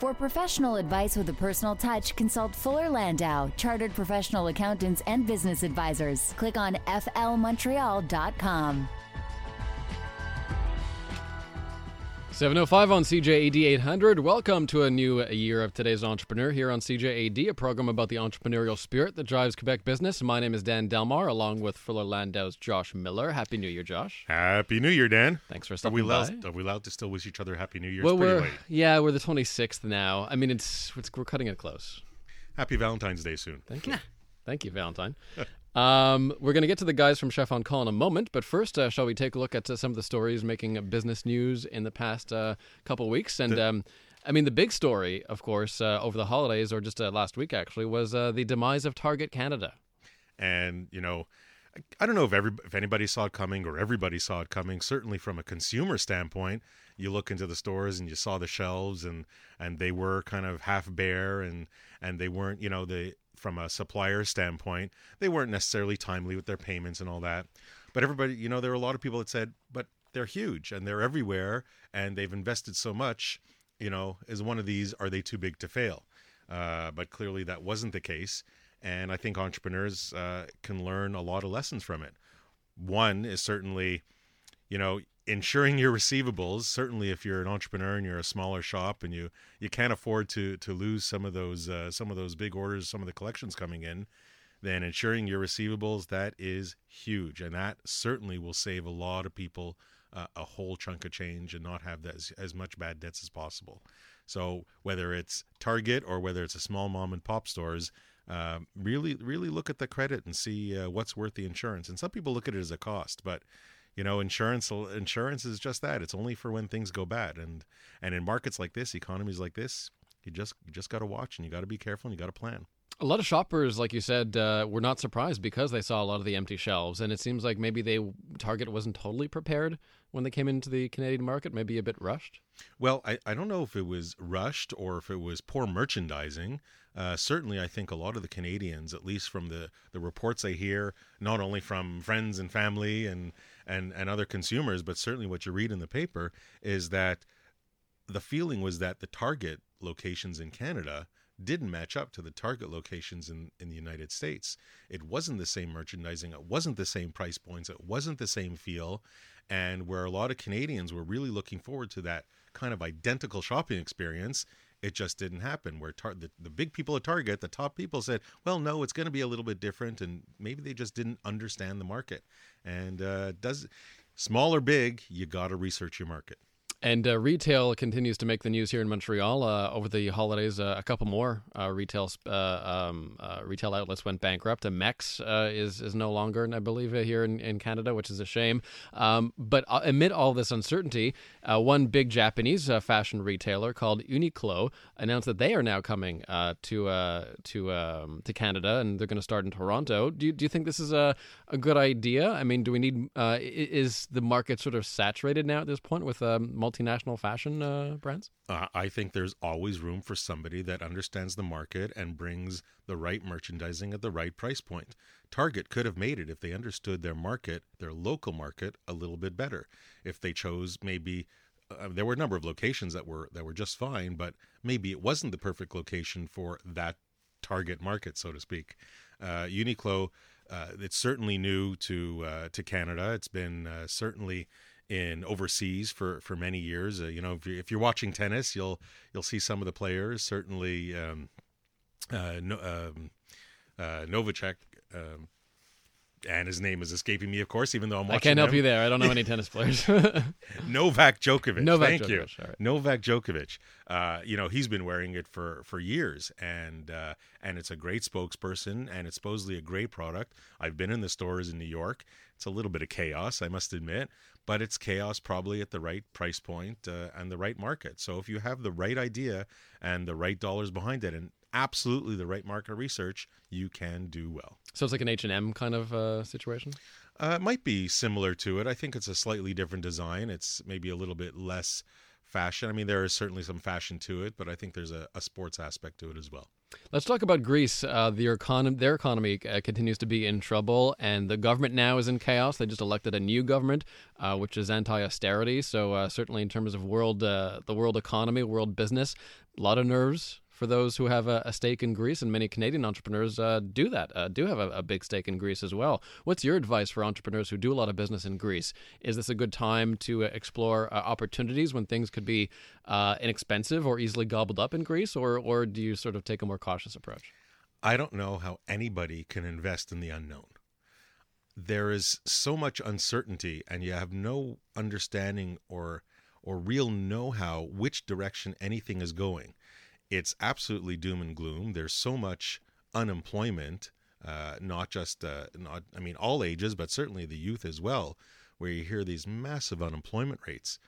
For professional advice with a personal touch, consult Fuller Landau, Chartered Professional Accountants and Business Advisors. Click on flmontreal.com. 705 on CJAD 800. Welcome to a new year of today's entrepreneur here on CJAD, a program about the entrepreneurial spirit that drives Quebec business. My name is Dan Delmar, along with Fuller Landau's Josh Miller. Happy New Year, Josh. Happy New Year, Dan. Thanks for Are stopping we, by. allowed, are we allowed to still wish each other Happy New Year? well, we're late. yeah, we're the 26th now. I mean, it's, it's we're cutting it close. Happy Valentine's Day soon. Thank you. Thank you, Valentine. Um, we're going to get to the guys from Chef on Call in a moment, but first, uh, shall we take a look at uh, some of the stories making business news in the past uh, couple weeks? And um, I mean, the big story, of course, uh, over the holidays or just uh, last week actually, was uh, the demise of Target Canada. And, you know, I, don't know if every if anybody saw it coming or everybody saw it coming. Certainly from a consumer standpoint, you look into the stores and you saw the shelves and and they were kind of half bare and and they weren't, you know, they from a supplier standpoint, they weren't necessarily timely with their payments and all that. But everybody, you know, there were a lot of people that said, but they're huge and they're everywhere and they've invested so much, you know, is one of these are they too big to fail? Uh, but clearly that wasn't the case. And I think entrepreneurs uh, can learn a lot of lessons from it. One is certainly, you know, insuring your receivables. Certainly, if you're an entrepreneur and you're a smaller shop and you you can't afford to to lose some of those uh, some of those big orders, some of the collections coming in, then insuring your receivables that is huge, and that certainly will save a lot of people uh, a whole chunk of change and not have that as, as much bad debts as possible. So whether it's Target or whether it's a small mom and pop stores, um, really really look at the credit and see uh, what's worth the insurance. And some people look at it as a cost, but you know insurance insurance is just that. It's only for when things go bad. And and in markets like this, economies like this, you just you just got to watch and you got to be careful and you got to plan. A lot of shoppers, like you said, uh, were not surprised because they saw a lot of the empty shelves, and it seems like maybe they Target wasn't totally prepared when they came into the Canadian market, maybe a bit rushed. Well, I, I don't know if it was rushed or if it was poor merchandising. Uh, certainly, I think a lot of the Canadians, at least from the, the reports I hear, not only from friends and family and, and, and other consumers, but certainly what you read in the paper, is that the feeling was that the Target locations in Canada didn't match up to the Target locations in, in the United States. It wasn't the same merchandising, it wasn't the same price points, it wasn't the same feel. And where a lot of Canadians were really looking forward to that kind of identical shopping experience, it just didn't happen. Where tar- the, the big people at Target, the top people said, well, no, it's going to be a little bit different. And maybe they just didn't understand the market. And uh, does small or big, you got to research your market. And uh, retail continues to make the news here in Montreal. Uh, over the holidays, uh, a couple more uh, retail uh, um, uh, retail outlets went bankrupt. A Mexx is is no longer, I believe, here in, in Canada, which is a shame. Um, but amid all this uncertainty, one big Japanese fashion retailer called Uniqlo announced that they are now coming to to um, to Canada, and they're going to start in Toronto. Do you, do you think this is a, a good idea? I mean, do we need? is the market sort of saturated now at this point with um, multinational fashion uh, brands? Uh, I think there's always room for somebody that understands the market and brings the right merchandising at the right price point. Target could have made it if they understood their market, their local market, a little bit better. If they chose maybe uh, there were a number of locations that were that were just fine, but maybe it wasn't the perfect location for that target market, so to speak. Uh, Uniqlo, uh, it's certainly new to uh, to Canada. It's been uh, certainly in overseas for for many years. Uh, you know, if you're, if you're, watching tennis, you'll you'll see some of the players. Certainly, um, uh, no, um, uh, Novacek. Um, and his name is escaping me, of course, even though I'm watching. I can't help him. you there. I don't know any tennis players. Novak Djokovic. Novak Thank Djokovic, you. right. Novak Djokovic. Uh, you know, he's been wearing it for for years, and uh, and it's a great spokesperson, and it's supposedly a great product. I've been in the stores in New York. It's a little bit of chaos, I must admit, but it's chaos probably at the right price point uh, and the right market. So if you have the right idea and the right dollars behind it, and absolutely the right market research, you can do well. so it's like an H and M kind of uh, situation. Uh, it might be similar to it. I think it's a slightly different design. It's maybe a little bit less fashion. I mean, there is certainly some fashion to it, but I think there's a, a sports aspect to it as well. Let's talk about Greece. Uh, the their economy uh, continues to be in trouble, and the government now is in chaos. They just elected a new government, uh, which is anti-austerity. So uh, certainly, in terms of world, uh, the world economy, world business, a lot of nerves for those who have a, a stake in Greece, and many Canadian entrepreneurs uh, do that, uh, do have a, a, big stake in Greece as well. What's your advice for entrepreneurs who do a lot of business in Greece? Is this a good time to uh, explore uh, opportunities when things could be uh, inexpensive or easily gobbled up in Greece, or or do you sort of take a more cautious approach? I don't know how anybody can invest in the unknown. There is so much uncertainty, and you have no understanding or or real know-how which direction anything is going it's absolutely doom and gloom. There's so much unemployment, uh, not just uh, not I mean all ages, but certainly the youth as well, where you hear these massive unemployment rates.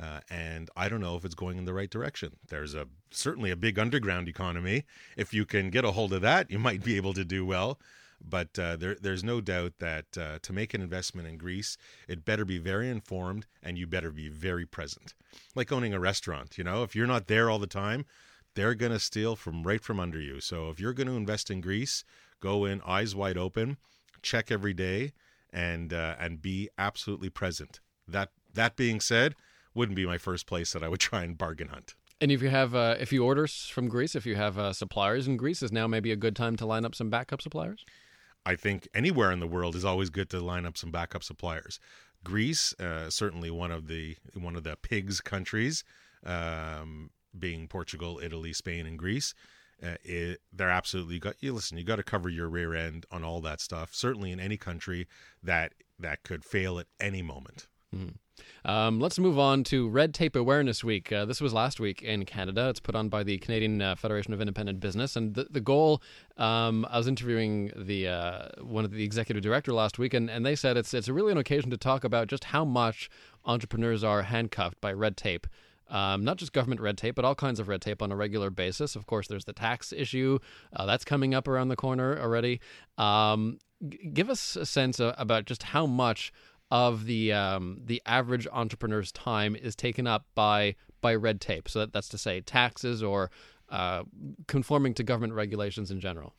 Uh, and I don't know if it's going in the right direction. There's a certainly a big underground economy. If you can get a hold of that, you might be able to do well. But uh, there, there's no doubt that uh, to make an investment in Greece, it better be very informed and you better be very present. Like owning a restaurant, you know, if you're not there all the time, they're going to steal from right from under you. So if you're going to invest in Greece, go in eyes wide open, check every day, and uh, and be absolutely present. That that being said, wouldn't be my first place that I would try and bargain hunt. And if you have uh, if you order from Greece, if you have uh, suppliers in Greece, is now maybe a good time to line up some backup suppliers. I think anywhere in the world is always good to line up some backup suppliers. Greece, uh, certainly one of the one of the pigs countries. Um, being Portugal, Italy, Spain, and Greece. Uh, it, they're absolutely got you listen you got to cover your rear end on all that stuff certainly in any country that that could fail at any moment mm. um, let's move on to red tape awareness week uh, this was last week in canada it's put on by the canadian uh, federation of independent business and the, the goal um, i was interviewing the uh, one of the executive director last week and, and they said it's it's really an occasion to talk about just how much entrepreneurs are handcuffed by red tape um, not just government red tape, but all kinds of red tape on a regular basis. Of course, there's the tax issue uh, that's coming up around the corner already. Um, g- give us a sense of, about just how much of the um, the average entrepreneur's time is taken up by by red tape. So that, that's to say, taxes or uh, conforming to government regulations in general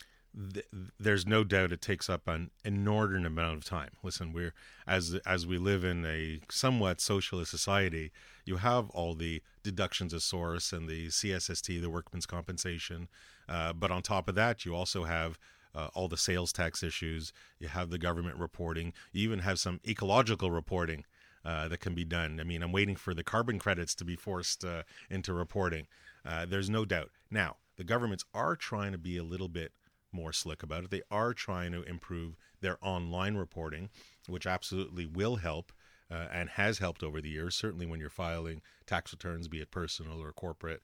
there's no doubt it takes up an inordinate amount of time. Listen, we're as as we live in a somewhat socialist society, you have all the deductions of source and the CSST, the workman's compensation, uh, but on top of that, you also have uh, all the sales tax issues. You have the government reporting. You even have some ecological reporting uh, that can be done. I mean, I'm waiting for the carbon credits to be forced uh, into reporting. Uh, there's no doubt. Now, the governments are trying to be a little bit more slick about it. They are trying to improve their online reporting, which absolutely will help uh, and has helped over the years. Certainly, when you're filing tax returns, be it personal or corporate,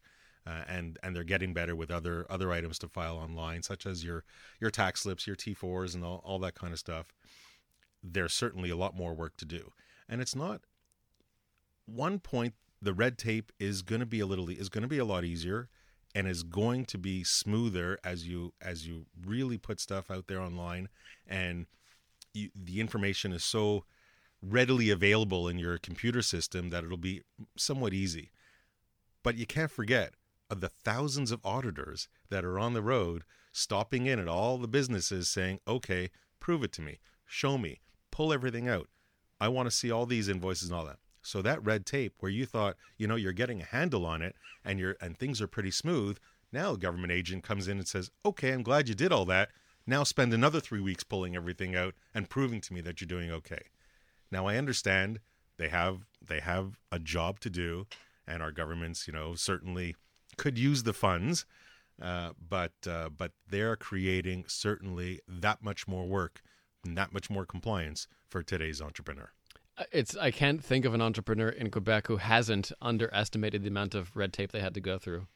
uh, and and they're getting better with other other items to file online, such as your your tax slips, your T4s, and all, all that kind of stuff. There's certainly a lot more work to do, and it's not one point. The red tape is going to be a little is going to be a lot easier and is going to be smoother as you as you really put stuff out there online. And you, the information is so readily available in your computer system that it'll be somewhat easy. But you can't forget of the thousands of auditors that are on the road stopping in at all the businesses saying okay prove it to me. Show me. Pull everything out. I want to see all these invoices and all that so that red tape where you thought, you know, you're getting a handle on it and you're and things are pretty smooth, now a government agent comes in and says, "Okay, I'm glad you did all that. Now spend another 3 weeks pulling everything out and proving to me that you're doing okay." Now I understand they have they have a job to do and our governments, you know, certainly could use the funds. Uh, but uh, but they're creating certainly that much more work and that much more compliance for today's entrepreneur. Uh, it's I can't think of an entrepreneur in Quebec who hasn't underestimated the amount of red tape they had to go through.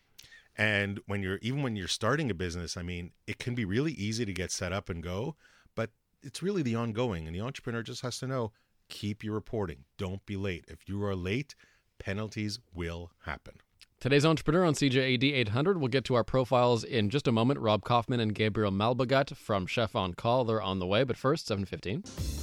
And when you're even when you're starting a business, I mean, it can be really easy to get set up and go, but it's really the ongoing and the entrepreneur just has to know keep your reporting. Don't be late. If you are late, penalties will happen. Today's entrepreneur on CJAD 800. We'll get to our profiles in just a moment. Rob Kauffman and Gabriel Malbogat from Chef on Call. They're on the way, but first, 715.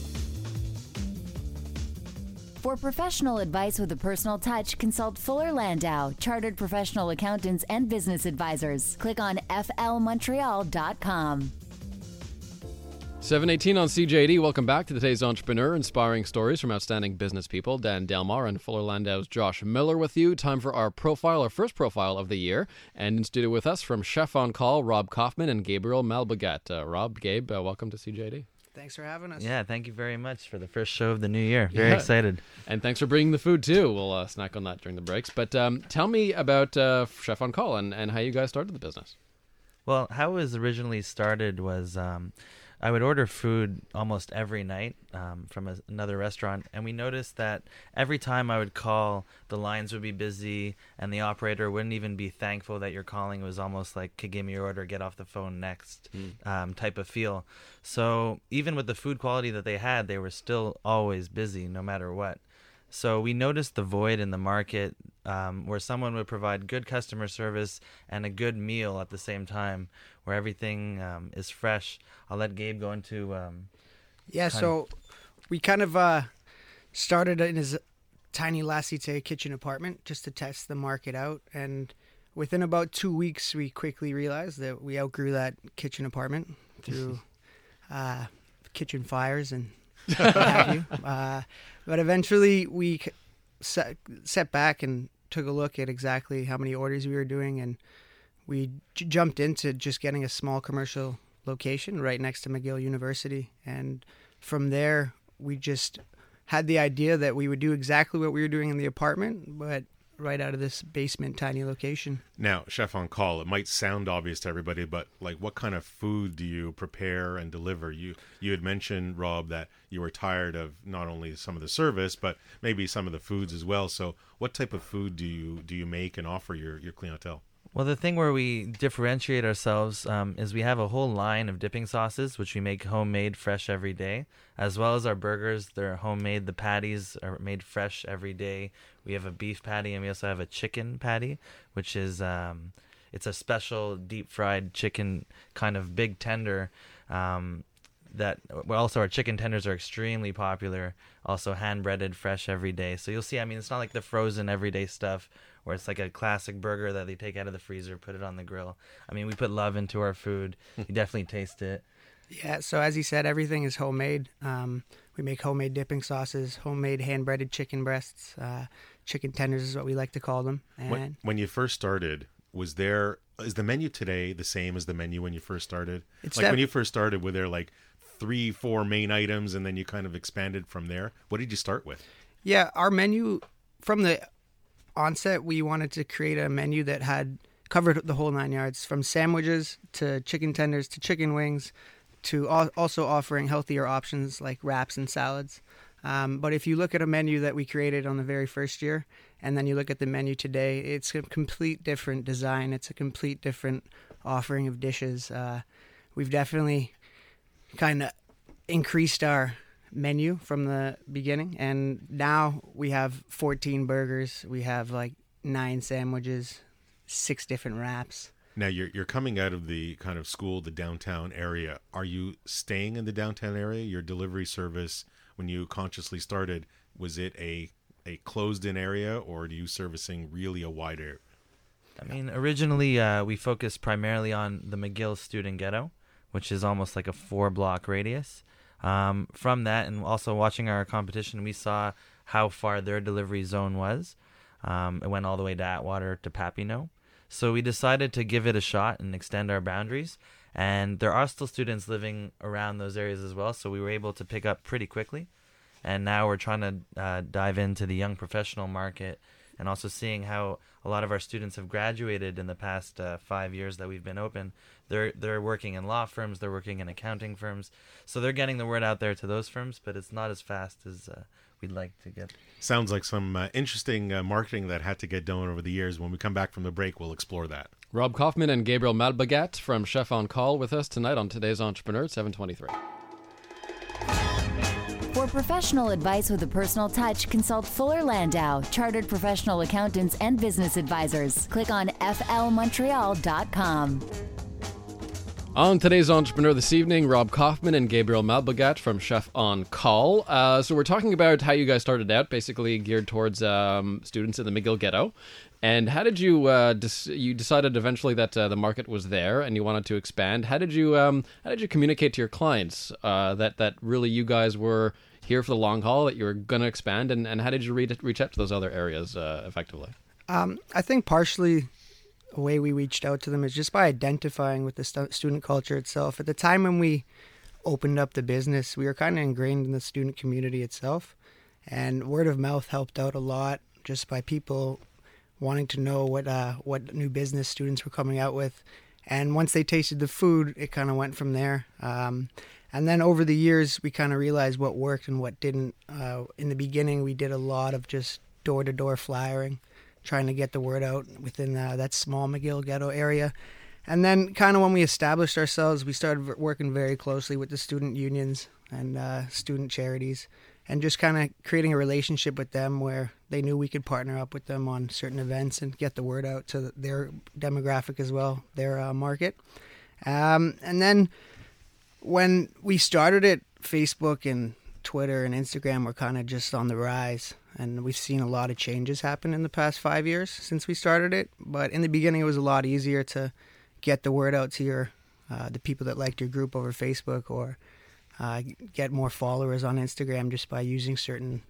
For professional advice with a personal touch, consult Fuller Landau, Chartered Professional Accountants and Business Advisors. Click on flmontreal.com. 718 on CJAD. Welcome back to today's Entrepreneur, inspiring stories from outstanding business people. Dan Delmar and Fuller Landau's Josh Miller with you. Time for our profile, our first profile of the year. And in studio with us from Chef on Call, Rob Kauffman and Gabriel Malbogat. Uh, Rob, Gabe, uh, welcome to CJAD. Thanks for having us. Yeah, thank you very much for the first show of the new year. Very Yeah. excited. And thanks for bringing the food too. We'll uh, snack on that during the breaks. But um, tell me about uh, Chef on Call and, and how you guys started the business. Well, how it was originally started was um, I would order food almost every night um, from a, another restaurant, and we noticed that every time I would call, the lines would be busy, and the operator wouldn't even be thankful that you're calling. It was almost like, "Could give me your order, get off the phone next," um, type of feel. So even with the food quality that they had, they were still always busy, no matter what. So we noticed the void in the market um, where someone would provide good customer service and a good meal at the same time, where everything um, is fresh. I'll let Gabe go into. Um, Yeah, so we kind of uh, started in his tiny La Cité kitchen apartment just to test the market out. And within about two weeks, we quickly realized that we outgrew that kitchen apartment through uh, kitchen fires and what have you. Uh, but eventually, we set, set back and took a look at exactly how many orders we were doing. And we j- jumped into just getting a small commercial location right next to McGill University. And from there, we just had the idea that we would do exactly what we were doing in the apartment, but right out of this basement tiny location. Now, chef on call, it might sound obvious to everybody, but like what kind of food do you prepare and deliver? You you had mentioned Rob that you were tired of not only some of the service, but maybe some of the foods as well. So, what type of food do you do you make and offer your your clientele? Well, the thing where we differentiate ourselves um, is we have a whole line of dipping sauces, which we make homemade, fresh every day, as well as our burgers. They're homemade. The patties are made fresh every day. We have a beef patty and we also have a chicken patty, which is um, it's a special deep fried chicken kind of big tender. Um, that well, also our chicken tenders are extremely popular. Also hand breaded, fresh every day. So you'll see. I mean, it's not like the frozen everyday stuff where it's like a classic burger that they take out of the freezer, put it on the grill. I mean, we put love into our food. you definitely taste it. Yeah, so as he said, everything is homemade. Um, we make homemade dipping sauces, homemade hand breaded chicken breasts, uh, chicken tenders is what we like to call them. And When, when you first started, was there is the menu today the same as the menu when you first started? It's like when you first started, were there like three, four main items, and then you kind of expanded from there? What did you start with? Yeah, our menu from the onset, we wanted to create a menu that had covered the whole nine yards, from sandwiches to chicken tenders to chicken wings, to al- also offering healthier options like wraps and salads. Um, but if you look at a menu that we created on the very first year, and then you look at the menu today, it's a complete different design. It's a complete different offering of dishes. Uh, we've definitely kind of increased our menu from the beginning and now we have 14 burgers we have like nine sandwiches six different wraps Now you're you're coming out of the kind of school, the downtown area. Are you staying in the downtown area? Your delivery service, when you consciously started, was it a a closed in area, or are you servicing really a wider? I mean, originally uh, we focused primarily on the McGill student ghetto, which is almost like a four block radius. Um, from that, and also watching our competition, we saw how far their delivery zone was. Um, it went all the way to Atwater to Papineau. So we decided to give it a shot and extend our boundaries. And there are still students living around those areas as well, so we were able to pick up pretty quickly. And now we're trying to uh, dive into the young professional market and also seeing how a lot of our students have graduated in the past uh, five years that we've been open. They're they're working in law firms, they're working in accounting firms, so they're getting the word out there to those firms, but it's not as fast as uh, we'd like to get. Sounds like some uh, interesting uh, marketing that had to get done over the years. When we come back from the break, we'll explore that. Rob Kauffman and Gabriel Malbogat from Chef on Call with us tonight on today's Entrepreneur at 723. For professional advice with a personal touch, consult Fuller Landau, Chartered Professional Accountants and Business Advisors. Click on flmontreal.com. On today's Entrepreneur this evening, Rob Kauffman and Gabriel Malbogat from Chef on Call. Uh, so we're talking about how you guys started out, basically geared towards um, students in the McGill Ghetto. And how did you uh, you decided eventually that uh, the market was there and you wanted to expand? How did you um, how did you communicate to your clients uh, that that really you guys were here for the long haul, that you were going to expand, and, and how did you re- reach out to those other areas uh, effectively? Um, I think partially a way we reached out to them is just by identifying with the stu- student culture itself. At the time when we opened up the business, we were kind of ingrained in the student community itself, and word of mouth helped out a lot just by people wanting to know what uh, what new business students were coming out with. And once they tasted the food, it kind of went from there. Um, and then over the years, we kind of realized what worked and what didn't. Uh, in the beginning, we did a lot of just door to door flyering trying to get the word out within uh, that small McGill ghetto area. And then, kind of when we established ourselves, we started working very closely with the student unions and uh, student charities, and just kind of creating a relationship with them where they knew we could partner up with them on certain events and get the word out to their demographic as well, their uh, market. Um, and then, when we started it, Facebook and Twitter and Instagram were kind of just on the rise and we've seen a lot of changes happen in the past five years since we started it. But in the beginning, it was a lot easier to get the word out to your uh, the people that liked your group over Facebook or uh, get more followers on Instagram just by using certain.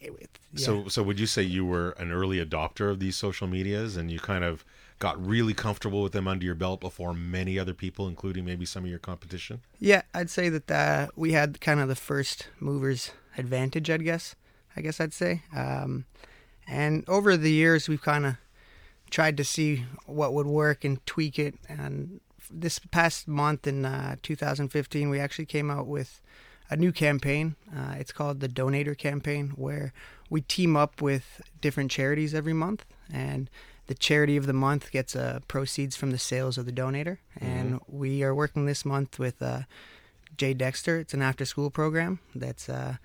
Yeah. So, so would you say you were an early adopter of these social medias, and you kind of got really comfortable with them under your belt before many other people, including maybe some of your competition? Yeah, I'd say that uh, we had kind of the first movers advantage, I'd guess. I guess I'd say. Um, and over the years, we've kind of tried to see what would work and tweak it. And this past month in uh, 2015, we actually came out with a new campaign. Uh, it's called the Donator Campaign, where we team up with different charities every month, and the charity of the month gets uh, proceeds from the sales of the donator. Mm-hmm. And we are working this month with uh, Jay Dexter. It's an after-school program that's uh,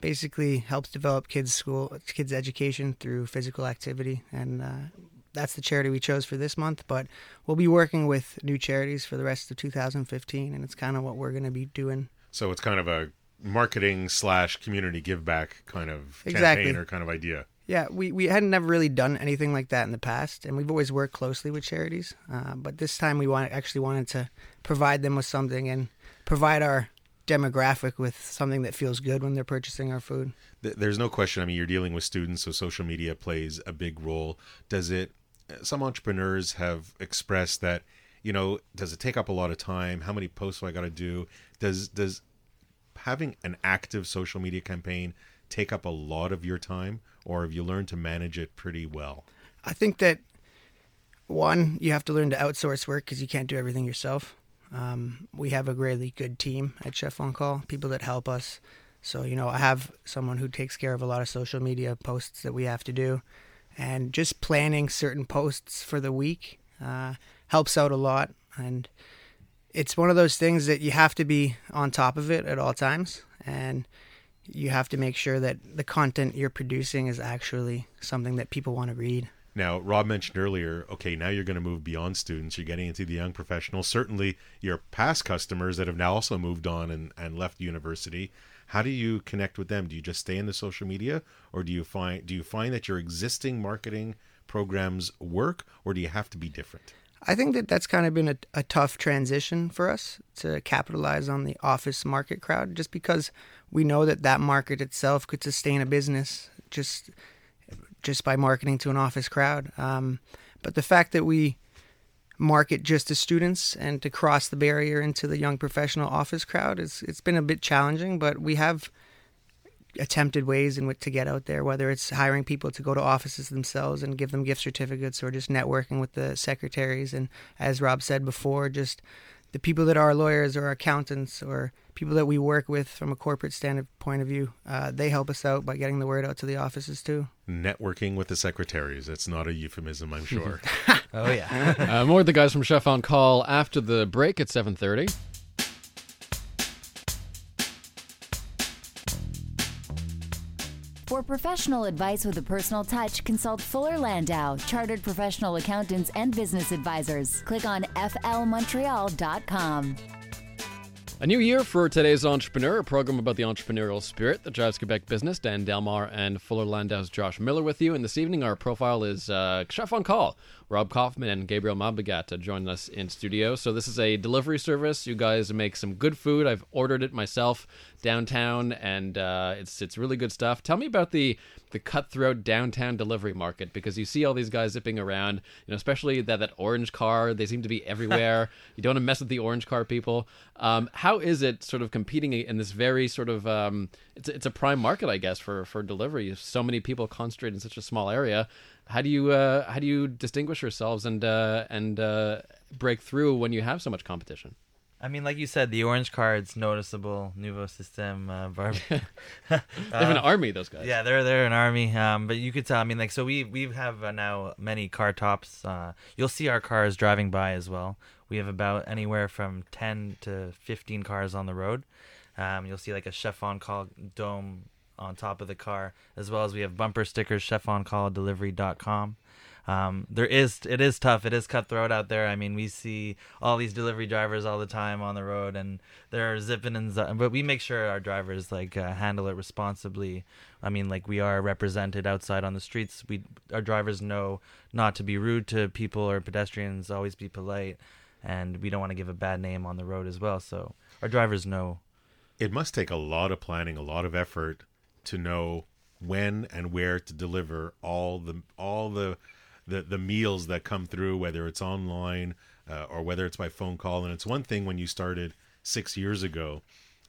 basically helps develop kids' school, kids' education through physical activity, and uh, that's the charity we chose for this month. But we'll be working with new charities for the rest of 2015, and it's kind of what we're going to be doing. So it's kind of a marketing slash community give back kind of exactly. campaign or kind of idea. Yeah, we, we hadn't never really done anything like that in the past, and we've always worked closely with charities. Uh, but this time we want actually wanted to provide them with something and provide our demographic with something that feels good when they're purchasing our food. There's no question. I mean, you're dealing with students, so social media plays a big role. Does it? Some entrepreneurs have expressed that, you know, does it take up a lot of time? How many posts do I got to do? Does does having an active social media campaign take up a lot of your time, or have you learned to manage it pretty well? I think that one, you have to learn to outsource work because you can't do everything yourself. Um, we have a really good team at Chef on Call, people that help us. So, you know, I have someone who takes care of a lot of social media posts that we have to do. And just planning certain posts for the week uh, helps out a lot. And it's one of those things that you have to be on top of it at all times. And you have to make sure that the content you're producing is actually something that people want to read. Now, Rob mentioned earlier, okay, now you're going to move beyond students. You're getting into the young professionals. Certainly, your past customers that have now also moved on and, and left university. How do you connect with them? Do you just stay in the social media, or do you find do you find that your existing marketing programs work, or do you have to be different? I think that that's kind of been a, a tough transition for us to capitalize on the office market crowd, just because we know that that market itself could sustain a business. Just just by marketing to an office crowd. Um, but the fact that we market just to students and to cross the barrier into the young professional office crowd. Is it's been a bit challenging, but we have attempted ways in which to get out there, whether it's hiring people to go to offices themselves and give them gift certificates or just networking with the secretaries. And as Rob said before, just the people that are lawyers or accountants or people that we work with from a corporate standard point of view, uh, they help us out by getting the word out to the offices too. Networking with the secretaries. It's not a euphemism, I'm sure. oh, yeah. uh, more of the guys from Chef on Call after the break at 7.30. For professional advice with a personal touch, consult Fuller Landau, Chartered Professional Accountants and Business Advisors. Click on flmontreal.com. A new year for today's entrepreneur, a program about the entrepreneurial spirit that drives Quebec business. Dan Delmar and Fuller Landau's Josh Miller with you. And this evening, our profile is uh, Chef on Call. Rob Kauffman and Gabriel Malbogat join us in studio. So this is a delivery service. You guys make some good food. I've ordered it myself downtown, and uh, it's it's really good stuff. Tell me about the the cutthroat downtown delivery market because you see all these guys zipping around. You know, especially that that orange car. They seem to be everywhere. you don't want to mess with the orange car people. Um, how is it sort of competing in this very sort of um, it's it's a prime market, I guess, for for delivery. So many people concentrate in such a small area how do you uh, how do you distinguish yourselves and uh, and uh, break through when you have so much competition? I mean, like you said, the orange card's noticeable. Nouveau System, uh, Barb. they have an uh, army. Those guys. Yeah, they're they're an army. Um, but you could tell. I mean, like so we we have uh, now many car tops. Uh, you'll see our cars driving by as well. We have about anywhere from ten to fifteen cars on the road. Um, you'll see like a chef on call dome on top of the car, as well as we have bumper stickers, chefoncalldelivery.com. Um, there is it is tough. It is cutthroat out there. I mean, we see all these delivery drivers all the time on the road, and they're zipping and z- but we make sure our drivers like uh, handle it responsibly. I mean, like we are represented outside on the streets. We our drivers know not to be rude to people or pedestrians. Always be polite, and we don't want to give a bad name on the road as well. So our drivers know. It must take a lot of planning, a lot of effort to know when and where to deliver all the all the the, the meals that come through, whether it's online uh, or whether it's by phone call. And it's one thing when you started six years ago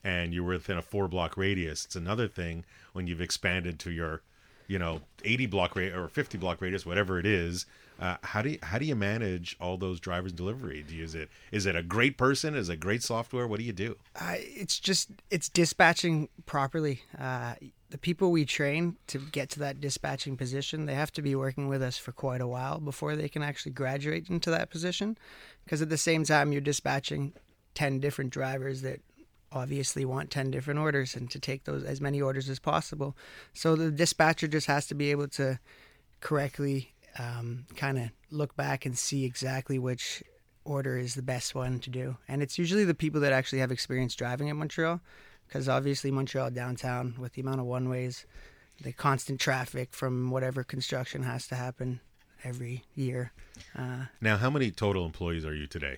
and you were within a four block radius. It's another thing when you've expanded to your, you know, 80 block radius or 50 block radius, whatever it is. Uh, how do you, how do you manage all those drivers delivery? Do you, is it is it a great person? Is it great software? What do you do? Uh, it's just it's dispatching properly. The people we train to get to that dispatching position, they have to be working with us for quite a while before they can actually graduate into that position. Because at the same time, you're dispatching 10 different drivers that obviously want 10 different orders and to take those as many orders as possible. So the dispatcher just has to be able to correctly um, kind of look back and see exactly which order is the best one to do. And it's usually the people that actually have experience driving in Montreal because obviously Montreal downtown with the amount of one ways, the constant traffic from whatever construction has to happen every year. Uh, now, how many total employees are you today?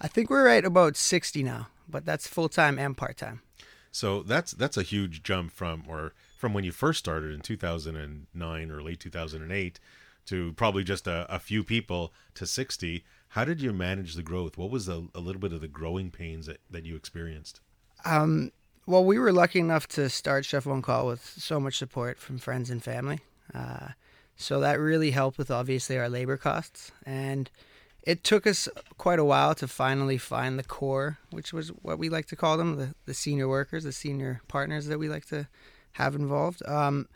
I think we're at about sixty now, but that's full time and part time. So that's that's a huge jump from or from when you first started in two thousand and nine or late two thousand and eight to probably just a, a, few people to sixty. How did you manage the growth? What was a, a little bit of the growing pains that, that you experienced? Um, well, we were lucky enough to start Chef on Call with so much support from friends and family. Uh, so that really helped with obviously our labor costs. And it took us quite a while to finally find the core, which was what we like to call them the, the senior workers, the senior partners that we like to have involved. Um,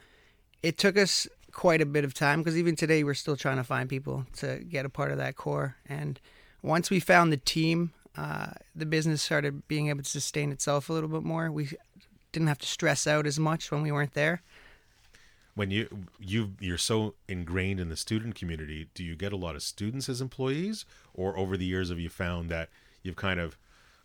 it took us quite a bit of time because even today we're still trying to find people to get a part of that core. And once we found the team, uh, the business started being able to sustain itself a little bit more. We didn't have to stress out as much when we weren't there. When you you you're so ingrained in the student community, do you get a lot of students as employees, or over the years have you found that you've kind of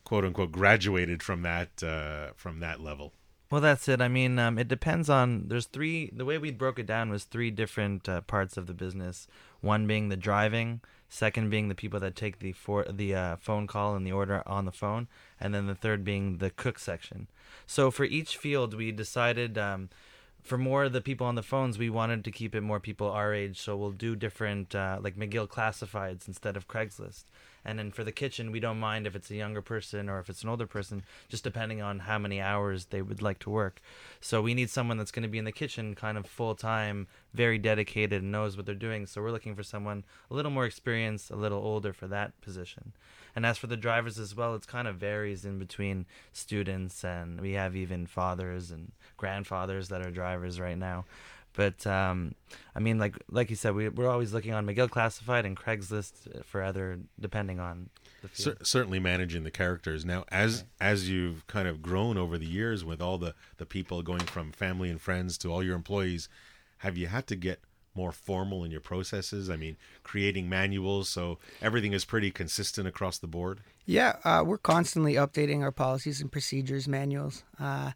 quote unquote graduated from that uh, from that level? Well, that's it. I mean, um, it depends on. There's three. The way we broke it down was three different uh, parts of the business. One being the driving, second being the people that take the for the uh, phone call and the order on the phone, and then the third being the cook section. So for each field, we decided um, for more of the people on the phones, we wanted to keep it more people our age. So we'll do different uh, like McGill classifieds instead of Craigslist. And then for the kitchen, we don't mind if it's a younger person or if it's an older person, just depending on how many hours they would like to work. So we need someone that's going to be in the kitchen kind of full time, very dedicated, and knows what they're doing. So we're looking for someone a little more experienced, a little older for that position. And as for the drivers as well, it's kind of varies in between students, and we have even fathers and grandfathers that are drivers right now. But um, I mean, like like you said, we we're always looking on McGill Classified and Craigslist for other, depending on the field. Cer- certainly managing the characters now as as you've kind of grown over the years with all the the people going from family and friends to all your employees have you had to get more formal in your processes i mean creating manuals so everything is pretty consistent across the board Yeah, uh, we're constantly updating our policies and procedures manuals. Uh,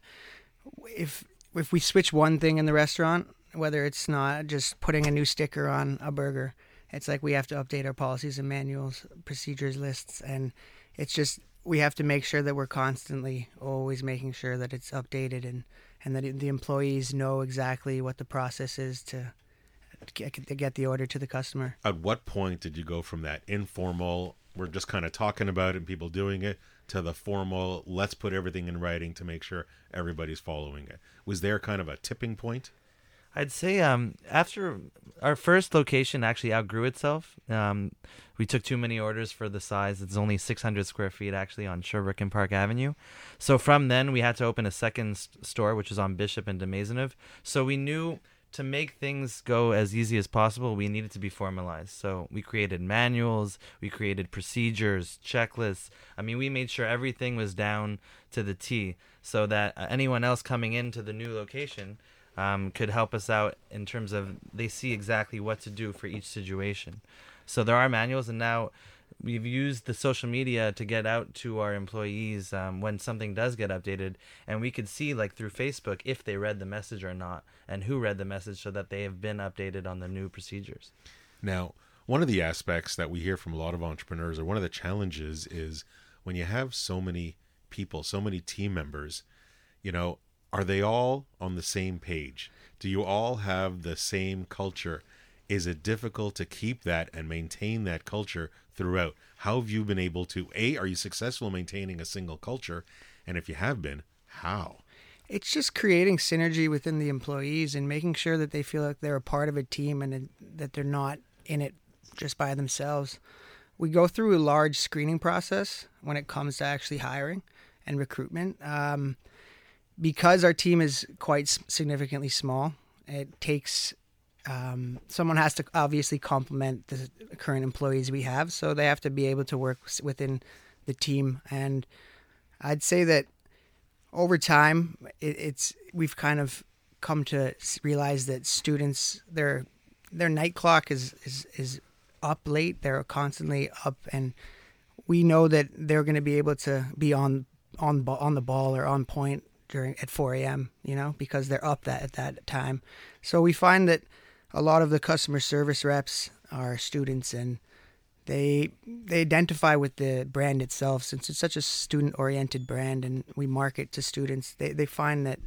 if if we switch one thing in the restaurant, whether it's not just putting a new sticker on a burger, it's like we have to update our policies and manuals, procedures lists, and it's just we have to make sure that we're constantly always making sure that it's updated and and that the employees know exactly what the process is to get, get the order to the customer. at what point did you go from that informal we're just kind of talking about it and people doing it to the formal let's put everything in writing to make sure everybody's following it was there kind of a tipping point I'd say um, after our first location actually outgrew itself. Um, we took too many orders for the size. It's only 600 square feet actually on Sherbrooke and Park Avenue. So from then we had to open a second s- store, which was on Bishop and de Maisonneuve. So we knew to make things go as easy as possible, we needed to be formalized. So we created manuals, we created procedures, checklists. I mean, we made sure everything was down to the T so that uh, anyone else coming into the new location um, could help us out in terms of they see exactly what to do for each situation. So there are manuals, and now we've used the social media to get out to our employees um, when something does get updated, and we could see like through Facebook if they read the message or not, and who read the message, so that they have been updated on the new procedures. Now, one of the aspects that we hear from a lot of entrepreneurs, or one of the challenges, is when you have so many people, so many team members, you know, are they all on the same page? Do you all have the same culture? Is it difficult to keep that and maintain that culture throughout? How have you been able to? A, are you successful in maintaining a single culture? And if you have been, how? it's just creating synergy within the employees and making sure that they feel like they're a part of a team and that they're not in it just by themselves. We go through a large screening process when it comes to actually hiring and recruitment. Um, because our team is quite significantly small, it takes um, someone has to obviously complement the current employees we have, so they have to be able to work within the team. And I'd say that over time, it, it's we've kind of come to realize that students their their night clock is is is up late. They're constantly up, and we know that they're going to be able to be on on on the ball or on point during at 4 a.m. You know, because they're up that at that time. So we find that a lot of the customer service reps are students and they they identify with the brand itself. Since it's such a student oriented brand and we market to students they, they find that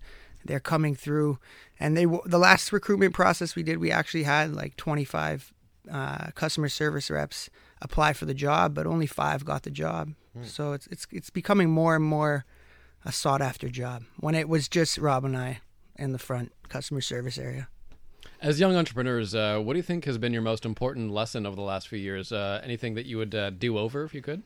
they're coming through. And they the last recruitment process we did we actually had like 25 uh, customer service reps apply for the job but only five got the job. So it's it's it's becoming more and more a sought after job. When it was just rob and i in the front customer service area As young entrepreneurs, uh, what do you think has been your most important lesson over the last few years? Uh, anything that you would uh, do over if you could?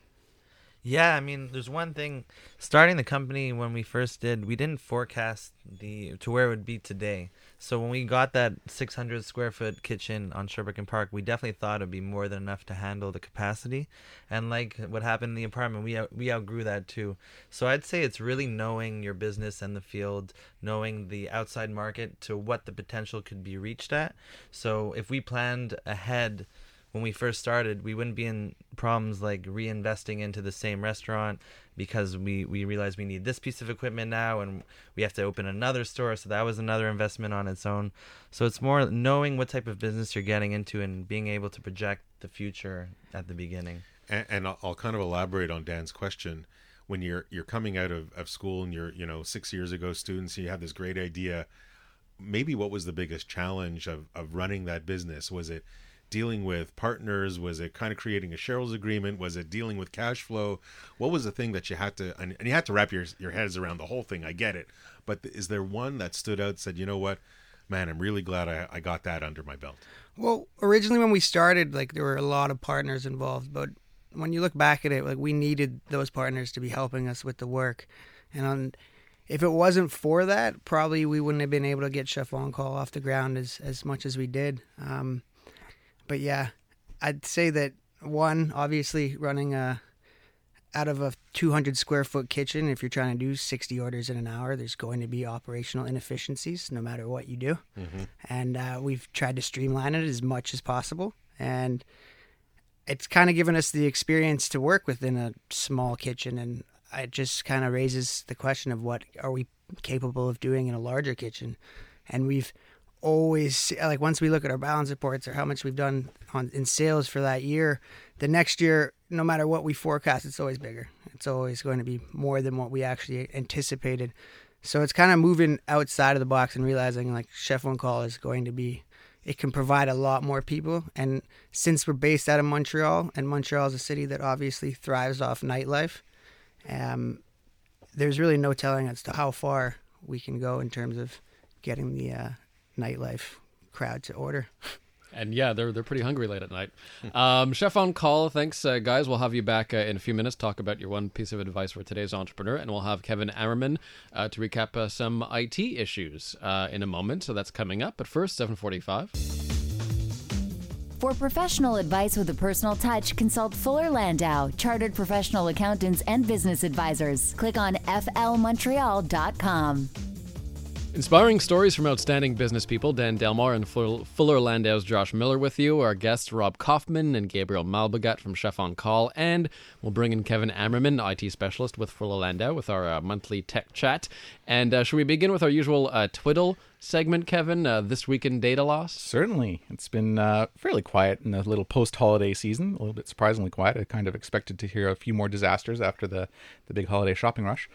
Yeah, I mean, there's one thing. Starting the company when we first did, we didn't forecast the to where it would be today. So when we got that 600 square foot kitchen on Sherbrooke and Park, we definitely thought it'd be more than enough to handle the capacity. And like what happened in the apartment, we out, we outgrew that too. So I'd say it's really knowing your business and the field, knowing the outside market to what the potential could be reached at. So if we planned ahead when we first started, we wouldn't be in problems like reinvesting into the same restaurant because we, we realized we need this piece of equipment now and we have to open another store. So that was another investment on its own. So it's more knowing what type of business you're getting into and being able to project the future at the beginning. and, and I'll, I'll kind of elaborate on Dan's question. When you're you're coming out of, of school and you're you know six years ago students, you have this great idea. Maybe what was the biggest challenge of, of running that business? Was it dealing with partners? Was it kind of creating a shareholders agreement? Was it dealing with cash flow? What was the thing that you had to and, and you had to wrap your your heads around the whole thing? I get it, but is there one that stood out? Said you know what, man, I'm really glad I, I got that under my belt. Well, originally when we started, like there were a lot of partners involved, but when you look back at it, like we needed those partners to be helping us with the work, and on, if it wasn't for that, probably we wouldn't have been able to get Chef on Call off the ground as as much as we did. Um, but yeah, I'd say that one, obviously running a out of a 200 square foot kitchen, if you're trying to do 60 orders in an hour, there's going to be operational inefficiencies no matter what you do. Mm-hmm. And uh, we've tried to streamline it as much as possible. And it's kind of given us the experience to work within a small kitchen. And it just kind of raises the question of what are we capable of doing in a larger kitchen? And we've always like once we look at our balance reports or how much we've done on in sales for that year, the next year, no matter what we forecast, it's always bigger. It's always going to be more than what we actually anticipated. So it's kind of moving outside of the box and realizing like Chef on Call is going to be it can provide a lot more people. And since we're based out of Montreal, and Montreal is a city that obviously thrives off nightlife, um, there's really no telling as to how far we can go in terms of getting the uh, nightlife crowd to order. And yeah, they're they're pretty hungry late at night. Um, Chef on call, thanks uh, guys. We'll have you back uh, in a few minutes. Talk about your one piece of advice for today's entrepreneur, and we'll have Kevin Ammerman uh, to recap uh, some IT issues uh, in a moment. So that's coming up. But first, seven forty-five. For professional advice with a personal touch, consult Fuller Landau, chartered professional accountants and business advisors. Click on flmontreal.com. Inspiring stories from outstanding business people. Dan Delmar and Fuller, Landau's Josh Miller with you. Our guests Rob Kauffman and Gabriel Malbogat from Chef on Call. And we'll bring in Kevin Ammerman, IT specialist with Fuller Landau, with our uh, monthly tech chat. And uh, should we begin with our usual uh, twiddle segment, Kevin? Uh, this week in data loss? Certainly. It's been uh, fairly quiet in the little post holiday season, a little bit surprisingly quiet. I kind of expected to hear a few more disasters after the, the big holiday shopping rush.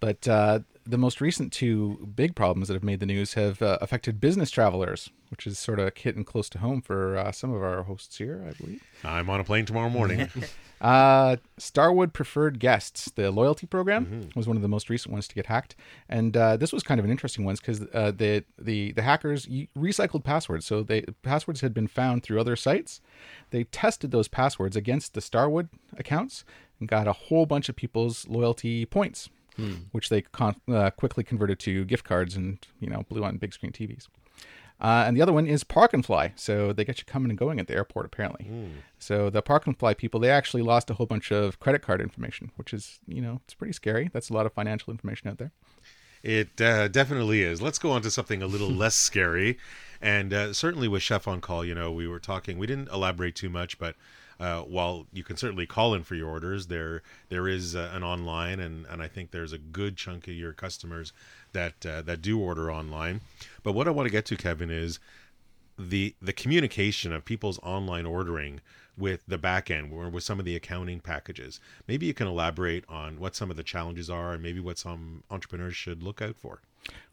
But uh, the most recent two big problems that have made the news have uh, affected business travelers, which is sort of hitting close to home for uh, some of our hosts here, I believe. I'm on a plane tomorrow morning. Uh, Starwood Preferred Guests, the loyalty program, was one of the most recent ones to get hacked, and uh, this was kind of an interesting one because uh, the the the hackers recycled passwords. So they passwords had been found through other sites. They tested those passwords against the Starwood accounts and got a whole bunch of people's loyalty points, which they con- uh, quickly converted to gift cards and you know blew on big screen TVs. Uh, and the other one is Park and Fly. So they get you coming and going at the airport, apparently. So the Park and Fly people, they actually lost a whole bunch of credit card information, which is, you know, it's pretty scary. That's a lot of financial information out there. It uh, definitely is. Let's go on to something a little less scary. And uh, certainly with Chef on Call, you know, we were talking, we didn't elaborate too much, but uh, while you can certainly call in for your orders, there there is uh, an online, and, and I think there's a good chunk of your customers that uh, that do order online. But what I want to get to, Kevin, is the the communication of people's online ordering with the back end or with some of the accounting packages. Maybe you can elaborate on what some of the challenges are and maybe what some entrepreneurs should look out for.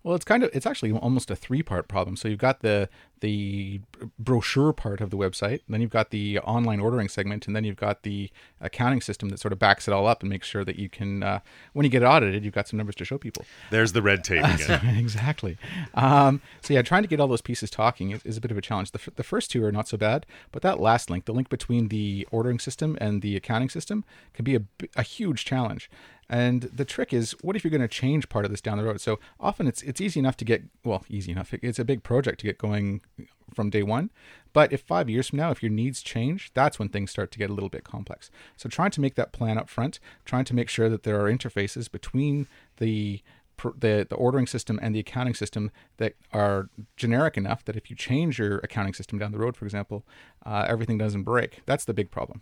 Well, it's kind of it's actually almost a three part problem. So you've got the the brochure part of the website, then you've got the online ordering segment, and then you've got the accounting system that sort of backs it all up and makes sure that you can, uh, when you get it audited, you've got some numbers to show people. There's the red tape again. exactly. Um, so yeah, trying to get all those pieces talking is, is a bit of a challenge. The, f- the first two are not so bad, but that last link, the link between the ordering system and the accounting system, can be a, a huge challenge. And the trick is, what if you're going to change part of this down the road? So often it's it's easy enough to get well, easy enough. It's a big project to get going from day one. But if five years from now, if your needs change, that's when things start to get a little bit complex. So trying to make that plan up front, trying to make sure that there are interfaces between the the, the ordering system and the accounting system that are generic enough that if you change your accounting system down the road, for example, uh, everything doesn't break. That's the big problem.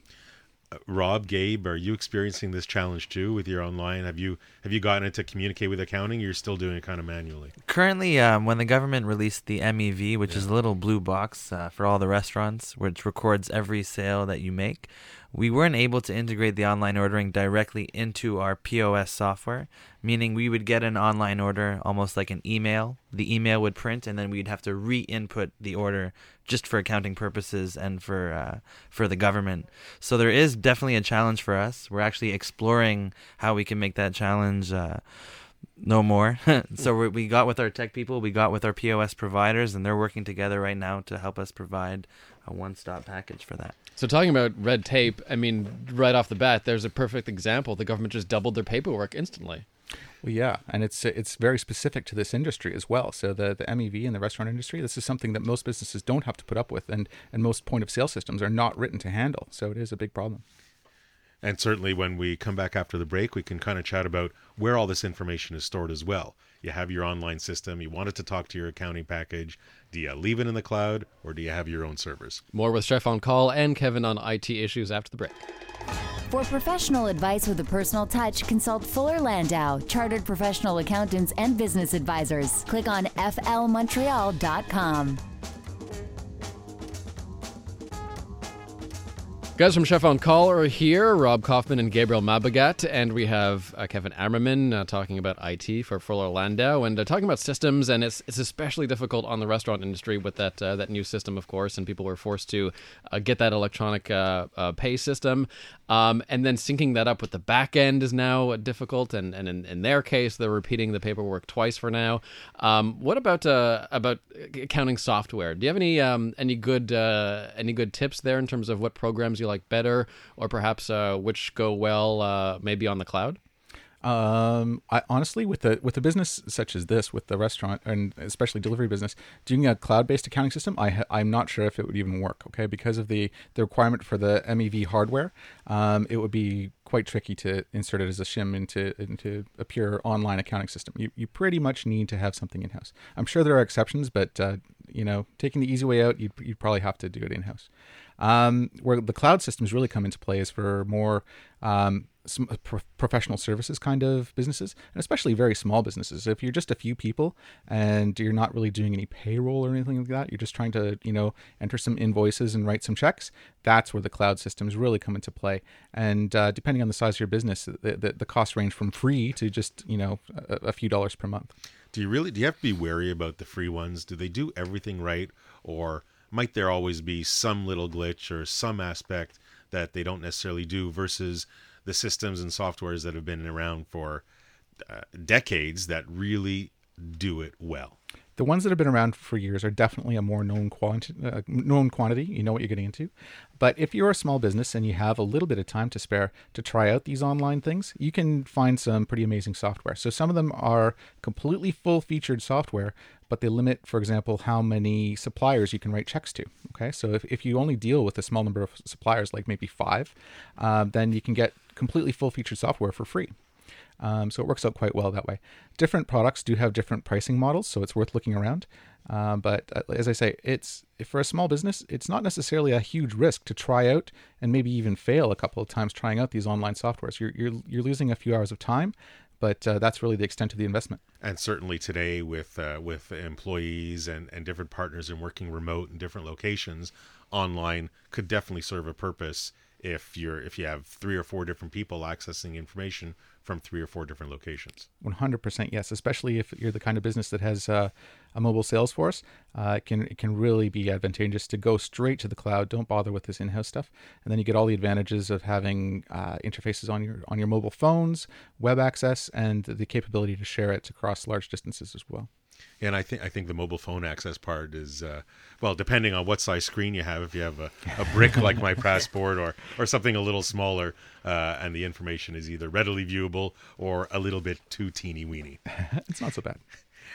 Rob, Gabe, are you experiencing this challenge too with your online? Have you have you gotten it to communicate with accounting? You're still doing it kind of manually. Currently, um, when the government released the MEV, which is a little blue box uh, for all the restaurants, which records every sale that you make, we weren't able to integrate the online ordering directly into our POS software, meaning we would get an online order almost like an email. The email would print, and then we'd have to re-input the order just for accounting purposes and for uh, for the government. So there is definitely a challenge for us. We're actually exploring how we can make that challenge. Uh, no more. so we we got with our tech people, we got with our POS providers, and they're working together right now to help us provide a one-stop package for that. So talking about red tape, I mean, right off the bat, there's a perfect example. The government just doubled their paperwork instantly. Well, yeah, and it's it's very specific to this industry as well. So the the MEV and the restaurant industry, this is something that most businesses don't have to put up with, and and most point of sale systems are not written to handle. So it is a big problem. And certainly, when we come back after the break, we can kind of chat about where all this information is stored as well. You have your online system, you want it to talk to your accounting package. Do you leave it in the cloud or do you have your own servers? More with Chef on call and Kevin on IT issues after the break. For professional advice with a personal touch, consult Fuller Landau, chartered professional accountants and business advisors. Click on flmontreal.com. Guys from Chef on Call are here, Rob Kauffman and Gabriel Malbogat, and we have uh, Kevin Ammerman uh, talking about IT for Fuller Landau and uh, talking about systems. And it's it's especially difficult on the restaurant industry with that uh, that new system, of course, and people were forced to uh, get that electronic uh, pay system, um, and then syncing that up with the back end is now difficult. And, and in, in their case, they're repeating the paperwork twice for now. Um, what about about accounting software? Do you have any um, any good any good tips there in terms of what programs you like better, or perhaps uh, which go well uh, maybe on the cloud? Um, I honestly, with the with a business such as this, with the restaurant and especially delivery business, doing a cloud-based accounting system, I ha- I'm not sure if it would even work. Okay, because of the the requirement for the MEV hardware, um, it would be quite tricky to insert it as a shim into into a pure online accounting system. You you pretty much need to have something in house. I'm sure there are exceptions, but uh, you know, taking the easy way out, you'd you'd probably have to do it in house. Um, where the cloud systems really come into play is for more um, pro- professional services kind of businesses, and especially very small businesses. If you're just a few people and you're not really doing any payroll or anything like that, you're just trying to, you know, enter some invoices and write some checks. That's where the cloud systems really come into play. And uh, depending on the size of your business, the, the, the costs range from free to just, you know, a, a few dollars per month. Do you really? Do you have to be wary about the free ones? Do they do everything right, or might there always be some little glitch or some aspect that they don't necessarily do versus the systems and softwares that have been around for uh, decades that really do it well? The ones that have been around for years are definitely a more known quantity. Uh, known quantity. You know what you're getting into. But if you're a small business and you have a little bit of time to spare to try out these online things, you can find some pretty amazing software. So some of them are completely full-featured software, but they limit, for example, how many suppliers you can write checks to. Okay, so if, if you only deal with a small number of suppliers, like maybe five, uh, then you can get completely full-featured software for free. Um, so it works out quite well that way. Different products do have different pricing models, so it's worth looking around. Um, but uh, as I say, it's for a small business, it's not necessarily a huge risk to try out and maybe even fail a couple of times trying out these online softwares. You're you're, you're losing a few hours of time, but uh, that's really the extent of the investment. And certainly today, with uh, with employees and, and different partners and working remote in different locations, online could definitely serve a purpose if you're if you have three or four different people accessing information from three or four different locations. 100% yes, especially if you're the kind of business that has uh, a mobile sales force. Uh, it can it can really be advantageous to go straight to the cloud. Don't bother with this in-house stuff, and then you get all the advantages of having uh, interfaces on your on your mobile phones, web access, and the capability to share it across large distances as well. And I think I think the mobile phone access part is uh, well, depending on what size screen you have. If you have a, a brick like my passport or or something a little smaller, uh, and the information is either readily viewable or a little bit too teeny weeny. it's not so bad.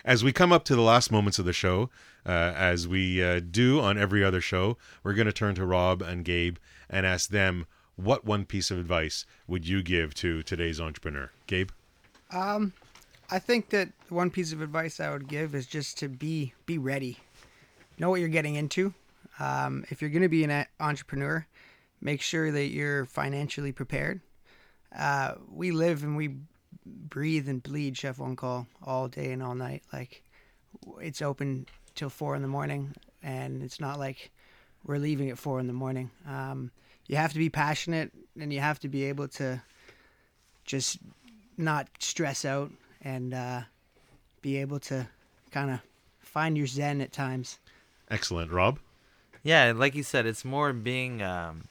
As we come up to the last moments of the show, uh, as we uh, do on every other show, we're going to turn to Rob and Gabe and ask them what one piece of advice would you give to today's entrepreneur, Gabe? Um, I think that one piece of advice I would give is just to be be ready. Know what you're getting into. Um, if you're going to be an entrepreneur, make sure that you're financially prepared. Uh, we live and we breathe and bleed Chef on Call all day and all night. Like it's open till four in the morning, and it's not like we're leaving at four in the morning. Um, you have to be passionate, and you have to be able to just not stress out and uh, be able to kind of find your zen at times. Excellent, Rob. Yeah, like you said, it's more being um,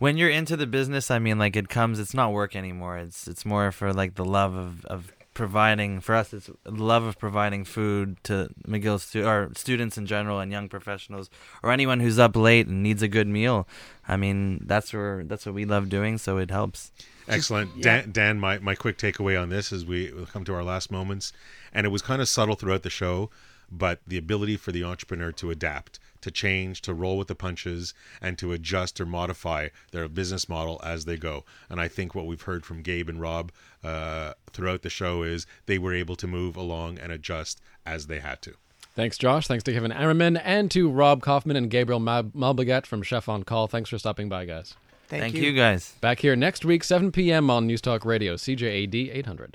when you're into the business. I mean, like it comes, it's not work anymore. It's it's more for like the love of of providing for us. It's the love of providing food to McGill stu- or students in general and young professionals or anyone who's up late and needs a good meal. I mean, that's where that's what we love doing. So it helps. Excellent. yeah. Dan, Dan, my, my quick takeaway on this as we come to our last moments, and it was kind of subtle throughout the show, but the ability for the entrepreneur to adapt, to change, to roll with the punches, and to adjust or modify their business model as they go. And I think what we've heard from Gabe and Rob uh, throughout the show is they were able to move along and adjust as they had to. Thanks, Josh. Thanks to Kevin Ammerman and to Rob Kauffman and Gabriel Mal- Malbogat from Chef on Call. Thanks for stopping by, guys. Thank, Thank you guys. Back here next week, 7 p.m. on News Talk Radio, CJAD 800.